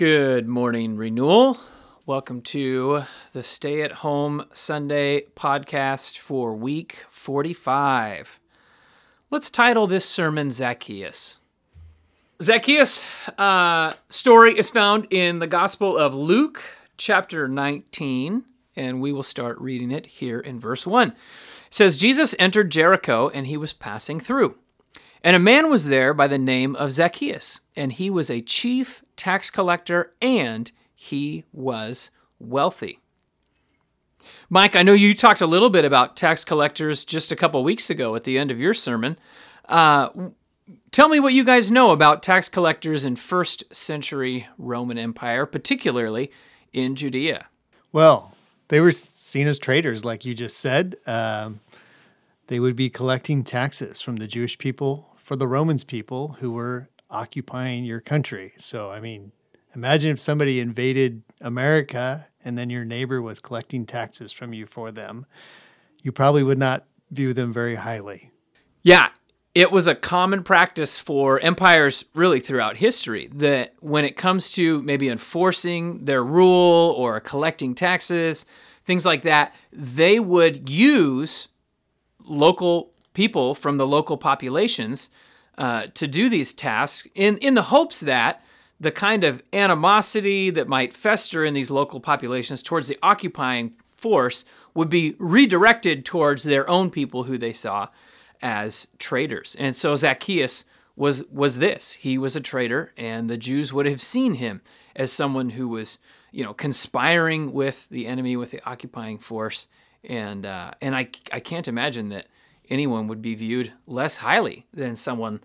Good morning, Renewal. Welcome to the Stay at Home Sunday podcast for week 45. Let's title this sermon Zacchaeus. Zacchaeus' uh, story is found in the Gospel of Luke, chapter 19, and we will start reading it here in verse 1. It says, Jesus entered Jericho and he was passing through. And a man was there by the name of Zacchaeus, and he was a chief tax collector and he was wealthy. Mike, I know you talked a little bit about tax collectors just a couple weeks ago at the end of your sermon. Uh, tell me what you guys know about tax collectors in first century Roman Empire, particularly in Judea. Well, they were seen as traitors, like you just said. Um, they would be collecting taxes from the Jewish people for the Romans people who were occupying your country. So, I mean, imagine if somebody invaded America and then your neighbor was collecting taxes from you for them. You probably would not view them very highly. Yeah, it was a common practice for empires really throughout history that when it comes to maybe enforcing their rule or collecting taxes, things like that, they would use local people from the local populations uh, to do these tasks in, in the hopes that the kind of animosity that might fester in these local populations towards the occupying force would be redirected towards their own people who they saw as traitors. And so Zacchaeus was was this. He was a traitor and the Jews would have seen him as someone who was, you know, conspiring with the enemy with the occupying force and uh, and I I can't imagine that anyone would be viewed less highly than someone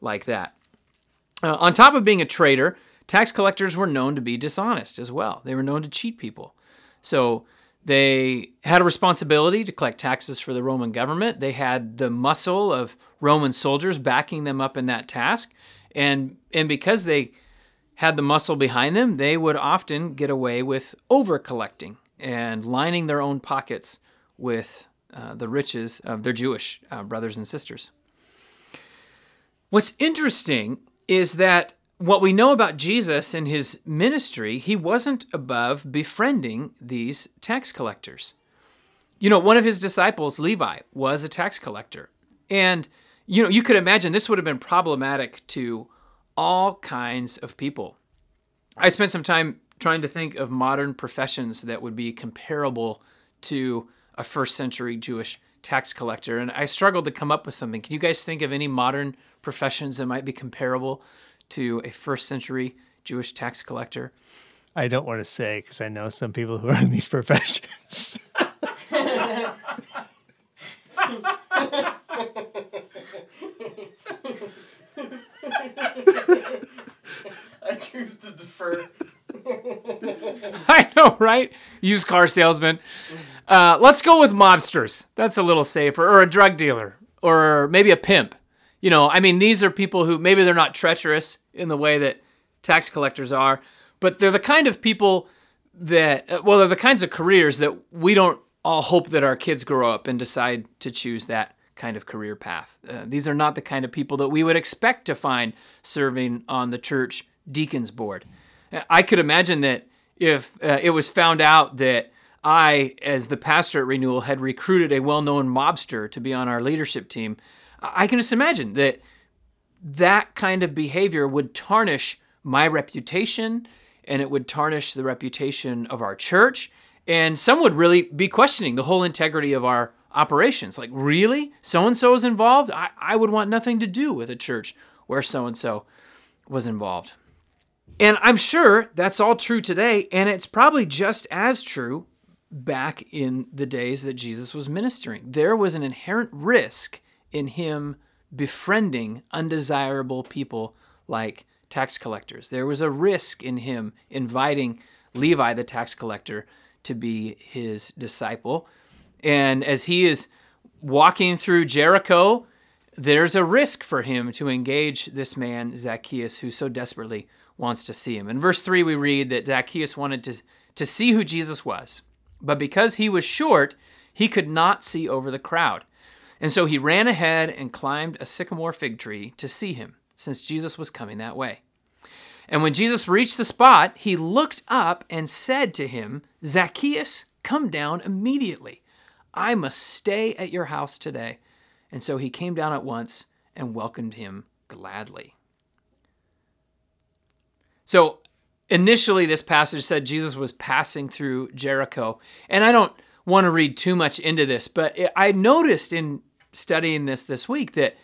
like that. Uh, on top of being a traitor, tax collectors were known to be dishonest as well. They were known to cheat people. So they had a responsibility to collect taxes for the Roman government. They had the muscle of Roman soldiers backing them up in that task. And, and because they had the muscle behind them, they would often get away with over collecting and lining their own pockets with uh, the riches of their Jewish uh, brothers and sisters. What's interesting is that what we know about Jesus and his ministry, he wasn't above befriending these tax collectors. You know, one of his disciples, Levi, was a tax collector. And, you know, you could imagine this would have been problematic to all kinds of people. I spent some time trying to think of modern professions that would be comparable to a first century Jewish tax collector, and I struggled to come up with something. Can you guys think of any modern professions that might be comparable to a first century Jewish tax collector? I don't want to say because I know some people who are in these professions. I choose to defer. I know, right? Used car salesman. Uh, let's go with mobsters. That's a little safer. Or a drug dealer. Or maybe a pimp. You know, I mean, these are people who maybe they're not treacherous in the way that tax collectors are, but they're the kind of people that, uh, well, they're the kinds of careers that we don't all hope that our kids grow up and decide to choose that kind of career path. Uh, these are not the kind of people that we would expect to find serving on the church deacons board. I could imagine that if uh, it was found out that I, as the pastor at Renewal, had recruited a well known mobster to be on our leadership team, I can just imagine that that kind of behavior would tarnish my reputation and it would tarnish the reputation of our church. And some would really be questioning the whole integrity of our operations. Like, really? So and so is involved? I, I would want nothing to do with a church where so and so was involved. And I'm sure that's all true today, and it's probably just as true back in the days that Jesus was ministering. There was an inherent risk in him befriending undesirable people like tax collectors. There was a risk in him inviting Levi, the tax collector, to be his disciple. And as he is walking through Jericho, there's a risk for him to engage this man, Zacchaeus, who so desperately wants to see him. In verse 3, we read that Zacchaeus wanted to, to see who Jesus was, but because he was short, he could not see over the crowd. And so he ran ahead and climbed a sycamore fig tree to see him, since Jesus was coming that way. And when Jesus reached the spot, he looked up and said to him, Zacchaeus, come down immediately. I must stay at your house today. And so he came down at once and welcomed him gladly. So initially, this passage said Jesus was passing through Jericho. And I don't want to read too much into this, but I noticed in studying this this week that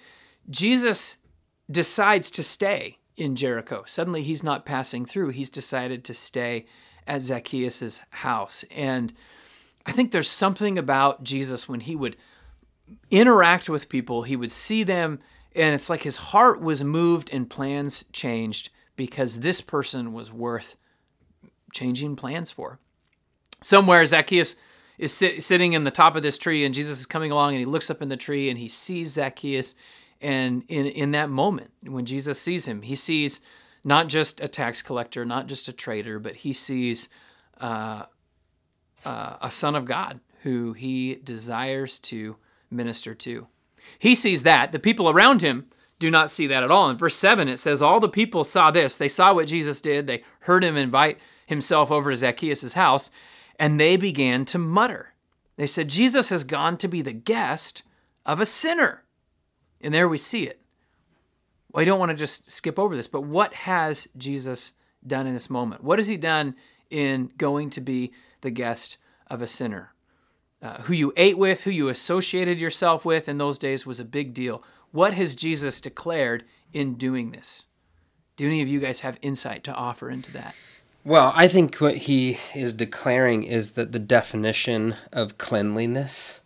Jesus decides to stay in Jericho. Suddenly, he's not passing through, he's decided to stay at Zacchaeus' house. And I think there's something about Jesus when he would interact with people, he would see them, and it's like his heart was moved and plans changed because this person was worth changing plans for. Somewhere, Zacchaeus is sit, sitting in the top of this tree, and Jesus is coming along, and he looks up in the tree and he sees Zacchaeus. And in, in that moment, when Jesus sees him, he sees not just a tax collector, not just a traitor, but he sees uh, uh, a son of God who he desires to minister to. He sees that. The people around him do not see that at all. In verse 7, it says, All the people saw this. They saw what Jesus did. They heard him invite himself over to Zacchaeus' house, and they began to mutter. They said, Jesus has gone to be the guest of a sinner. And there we see it. Well, I don't want to just skip over this, but what has Jesus done in this moment? What has he done in going to be the guest of a sinner? Uh, who you ate with, who you associated yourself with in those days was a big deal. What has Jesus declared in doing this? Do any of you guys have insight to offer into that? Well, I think what he is declaring is that the definition of cleanliness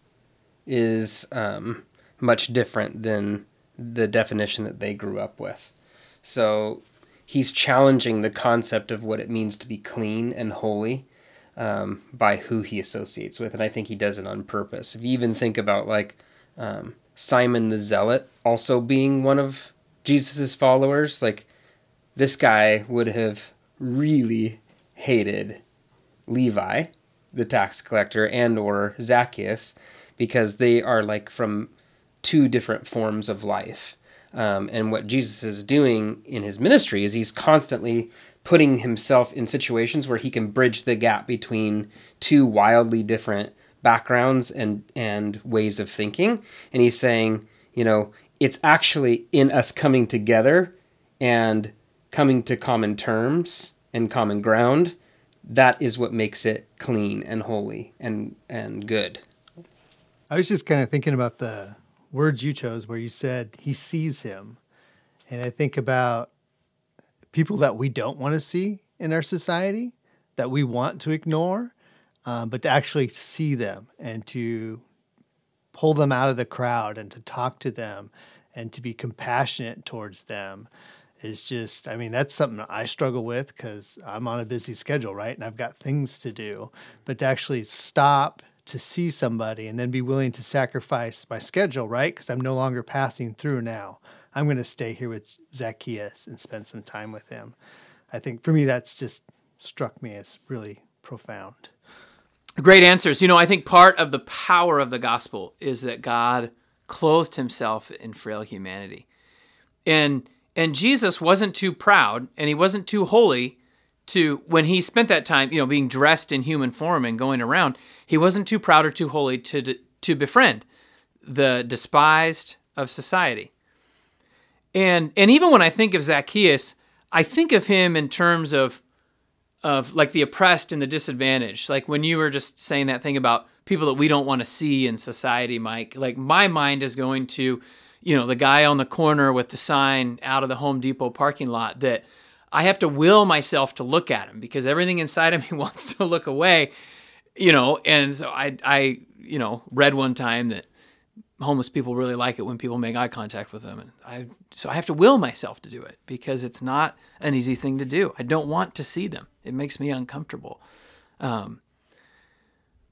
is um, much different than the definition that they grew up with. So he's challenging the concept of what it means to be clean and holy um, by who he associates with. And I think he does it on purpose. If you even think about like um, Simon the Zealot also being one of Jesus's followers, like this guy would have really hated Levi, the tax collector, and or Zacchaeus, because they are like from two different forms of life. Um, and what Jesus is doing in his ministry is he's constantly putting himself in situations where he can bridge the gap between two wildly different backgrounds and and ways of thinking. And he's saying, you know, it's actually in us coming together and coming to common terms and common ground, that is what makes it clean and holy and and good. I was just kind of thinking about the words you chose where you said he sees him. And I think about people that we don't want to see in our society, that we want to ignore, um, but to actually see them and to pull them out of the crowd and to talk to them and to be compassionate towards them is just, I mean, that's something I struggle with because I'm on a busy schedule, right? And I've got things to do. But to actually stop to see somebody and then be willing to sacrifice my schedule, right? Because I'm no longer passing through now. I'm going to stay here with Zacchaeus and spend some time with him. I think for me, that's just struck me as really profound. Great answers. You know, I think part of the power of the gospel is that God clothed himself in frail humanity. And and Jesus wasn't too proud and he wasn't too holy to when he spent that time, you know, being dressed in human form and going around, he wasn't too proud or too holy to to befriend the despised of society. And and even when I think of Zacchaeus, I think of him in terms of of like the oppressed and the disadvantaged. Like when you were just saying that thing about people that we don't want to see in society, Mike, like my mind is going to you know, the guy on the corner with the sign out of the Home Depot parking lot that I have to will myself to look at him because everything inside of me wants to look away, you know. And so I, I, you know, read one time that homeless people really like it when people make eye contact with them, and I, so I have to will myself to do it because it's not an easy thing to do. I don't want to see them; it makes me uncomfortable. Um,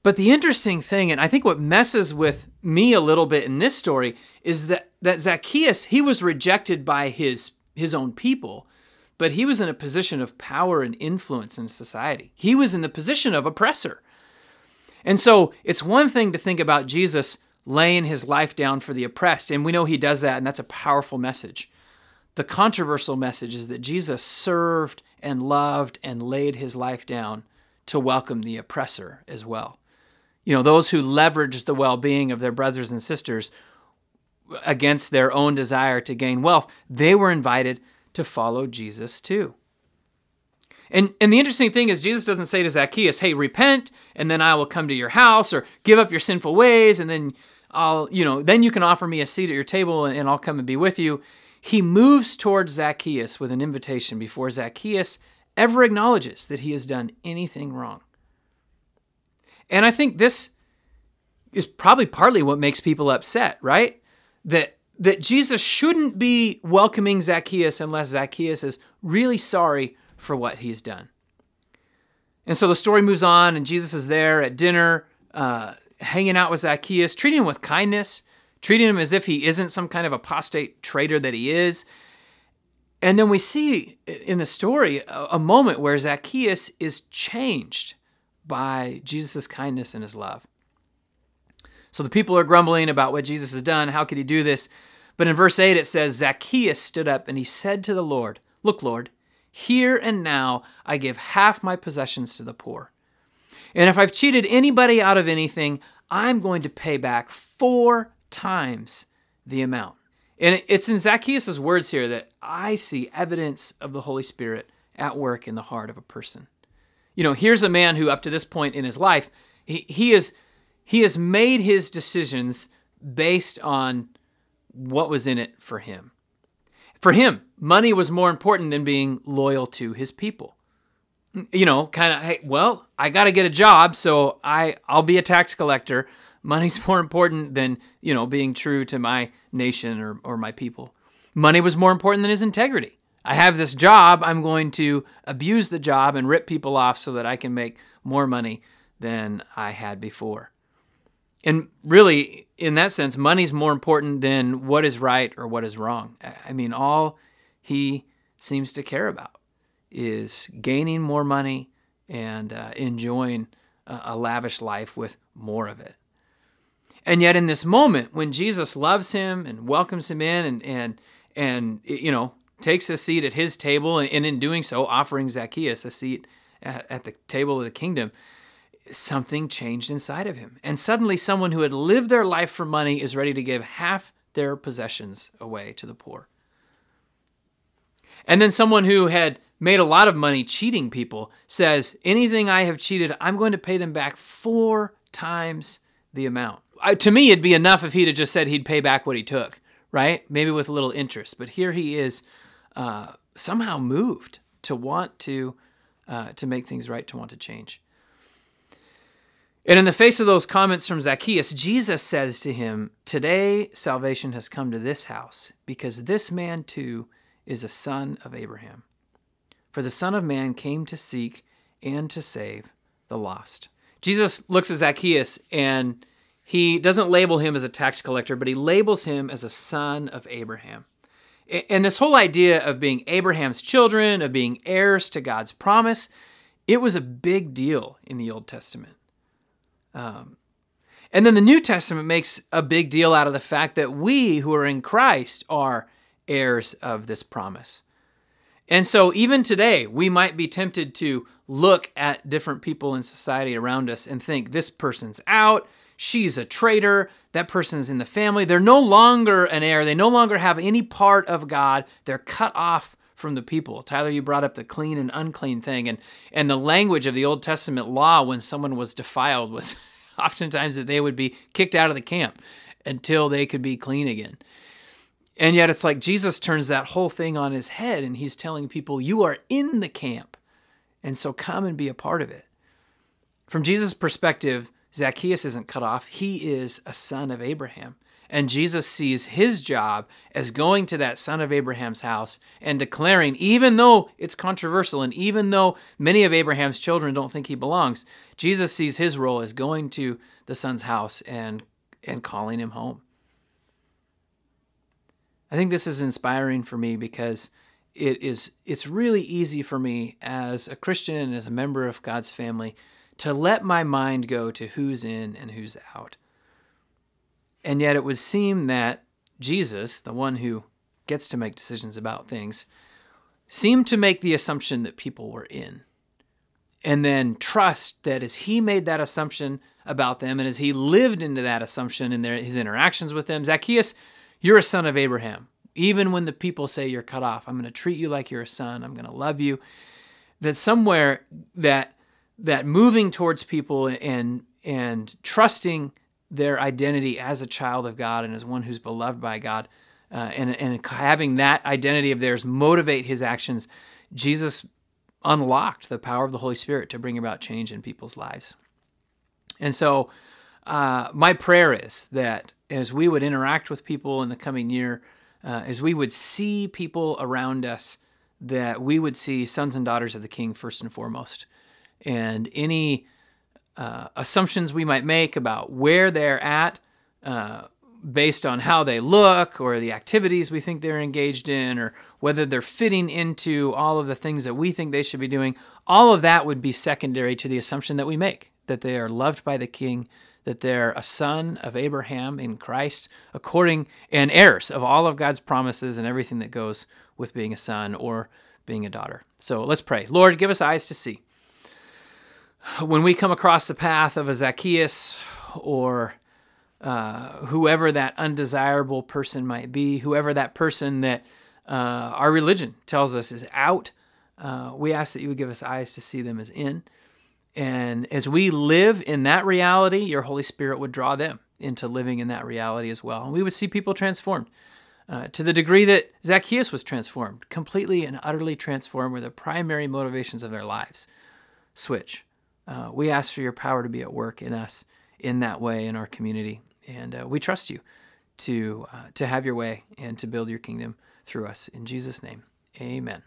but the interesting thing, and I think what messes with me a little bit in this story, is that, that Zacchaeus, he was rejected by his, his own people, but he was in a position of power and influence in society. He was in the position of oppressor. And so it's one thing to think about Jesus laying his life down for the oppressed, and we know he does that, and that's a powerful message. the controversial message is that Jesus served and loved and laid his life down to welcome the oppressor as well. You know, those who leverage the well being of their brothers and sisters against their own desire to gain wealth, they were invited to follow Jesus too. And, and the interesting thing is, Jesus doesn't say to Zacchaeus, hey, repent, and then I will come to your house, or give up your sinful ways, and then I'll, you know, then you can offer me a seat at your table and I'll come and be with you. He moves towards Zacchaeus with an invitation before Zacchaeus ever acknowledges that he has done anything wrong. And I think this is probably partly what makes people upset, right? That that Jesus shouldn't be welcoming Zacchaeus unless Zacchaeus is really sorry for what he's done. And so the story moves on, and Jesus is there at dinner, uh, hanging out with Zacchaeus, treating him with kindness, treating him as if he isn't some kind of apostate traitor that he is. And then we see in the story a, moment where Zacchaeus is changed by Jesus' kindness and his love. So the people are grumbling about what Jesus has done. How could he do this? But in verse 8 it says, Zacchaeus stood up and he said to the Lord, Look, Lord, here and now I give half my possessions to the poor. And if I've cheated anybody out of anything, I'm going to pay back four times the amount. And it's in Zacchaeus' words here that I see evidence of the Holy Spirit at work in the heart of a person. You know, here's a man who, up to this point in his life, he, he, is, he has made his decisions based on what was in it for him. For him, money was more important than being loyal to his people. You know, kind of, hey, well, I got to get a job, so I I'll be a tax collector. Money's more important than, you know, being true to my nation or, or my people. Money was more important than his integrity. I have this job, I'm going to abuse the job and rip people off so that I can make more money than I had before. And really, in that sense, money's more important than what is right or what is wrong. I mean, all he seems to care about is gaining more money and uh, enjoying a, a lavish life with more of it. And yet, in this moment, when Jesus loves him and welcomes him in, and and and you know takes a seat at his table, and, in doing so, offering Zacchaeus a seat at, at the table of the kingdom, something changed inside of him. And suddenly, someone who had lived their life for money is ready to give half their possessions away to the poor. And then someone who had made a lot of money cheating people says, Anything I have cheated, I'm going to pay them back four times the amount. I, to me, it'd be enough if he'd have just said he'd pay back what he took, right? Maybe with a little interest. But here he is uh, somehow moved to want to, uh, to make things right, to want to change. And in the face of those comments from Zacchaeus, Jesus says to him, Today salvation has come to this house, because this man too is a son of Abraham. For the Son of Man came to seek and to save the lost. Jesus looks at Zacchaeus and he doesn't label him as a tax collector, but he labels him as a son of Abraham. And this whole idea of being Abraham's children, of being heirs to God's promise, it was a big deal in the Old Testament. Um, and then the New Testament makes a big deal out of the fact that we who are in Christ are heirs of this promise. And so, even today, we might be tempted to look at different people in society around us and think this person's out, she's a traitor, that person's in the family. They're no longer an heir, they no longer have any part of God, they're cut off from the people. Tyler, you brought up the clean and unclean thing, and, and the language of the Old Testament law when someone was defiled was oftentimes that they would be kicked out of the camp until they could be clean again. And yet it's like Jesus turns that whole thing on his head and he's telling people, You are in the camp. And so come and be a part of it. From Jesus' perspective, Zacchaeus isn't cut off. He is a son of Abraham. And Jesus sees his job as going to that son of Abraham's house and declaring, even though it's controversial and even though many of Abraham's children don't think he belongs, Jesus sees his role as going to the son's house and, and calling him home. I think this is inspiring for me because it is it's really easy for me as a Christian and as a member of God's family to let my mind go to who's in and who's out. And yet it would seem that Jesus, the one who gets to make decisions about things, seemed to make the assumption that people were in. And then trust that as he made that assumption about them and as he lived into that assumption in their, his interactions with them, Zacchaeus, you're a son of Abraham. Even when the people say you're cut off, I'm going to treat you like you're a son. I'm going to love you. That somewhere that that moving towards people and and trusting their identity as a child of God and as one who's beloved by God, uh, and and having that identity of theirs motivate his actions, Jesus unlocked the power of the Holy Spirit to bring about change in people's lives. And so, uh, my prayer is that as we would interact with people in the coming year, uh, as we would see people around us, that we would see sons and daughters of the King first and foremost. And any uh, assumptions we might make about where they're at uh, based on how they look or the activities we think they're engaged in or whether they're fitting into all of the things that we think they should be doing, all of that would be secondary to the assumption that we make that they are loved by the King, that they're a son of Abraham in Christ, according and heirs of all of God's promises and everything that goes with being a son or being a daughter. So let's pray. Lord, give us eyes to see. When we come across the path of a Zacchaeus or uh, whoever that undesirable person might be, whoever that person that uh, our religion tells us is out, uh, we ask that you would give us eyes to see them as in. And as we live in that reality, your Holy Spirit would draw them into living in that reality as well. And we would see people transformed uh, to the degree that Zacchaeus was transformed, completely and utterly transformed, where the primary motivations of their lives switch. Uh, we ask for your power to be at work in us in that way in our community. And uh, we trust you to, uh, to have your way and to build your kingdom through us. In Jesus' name, amen.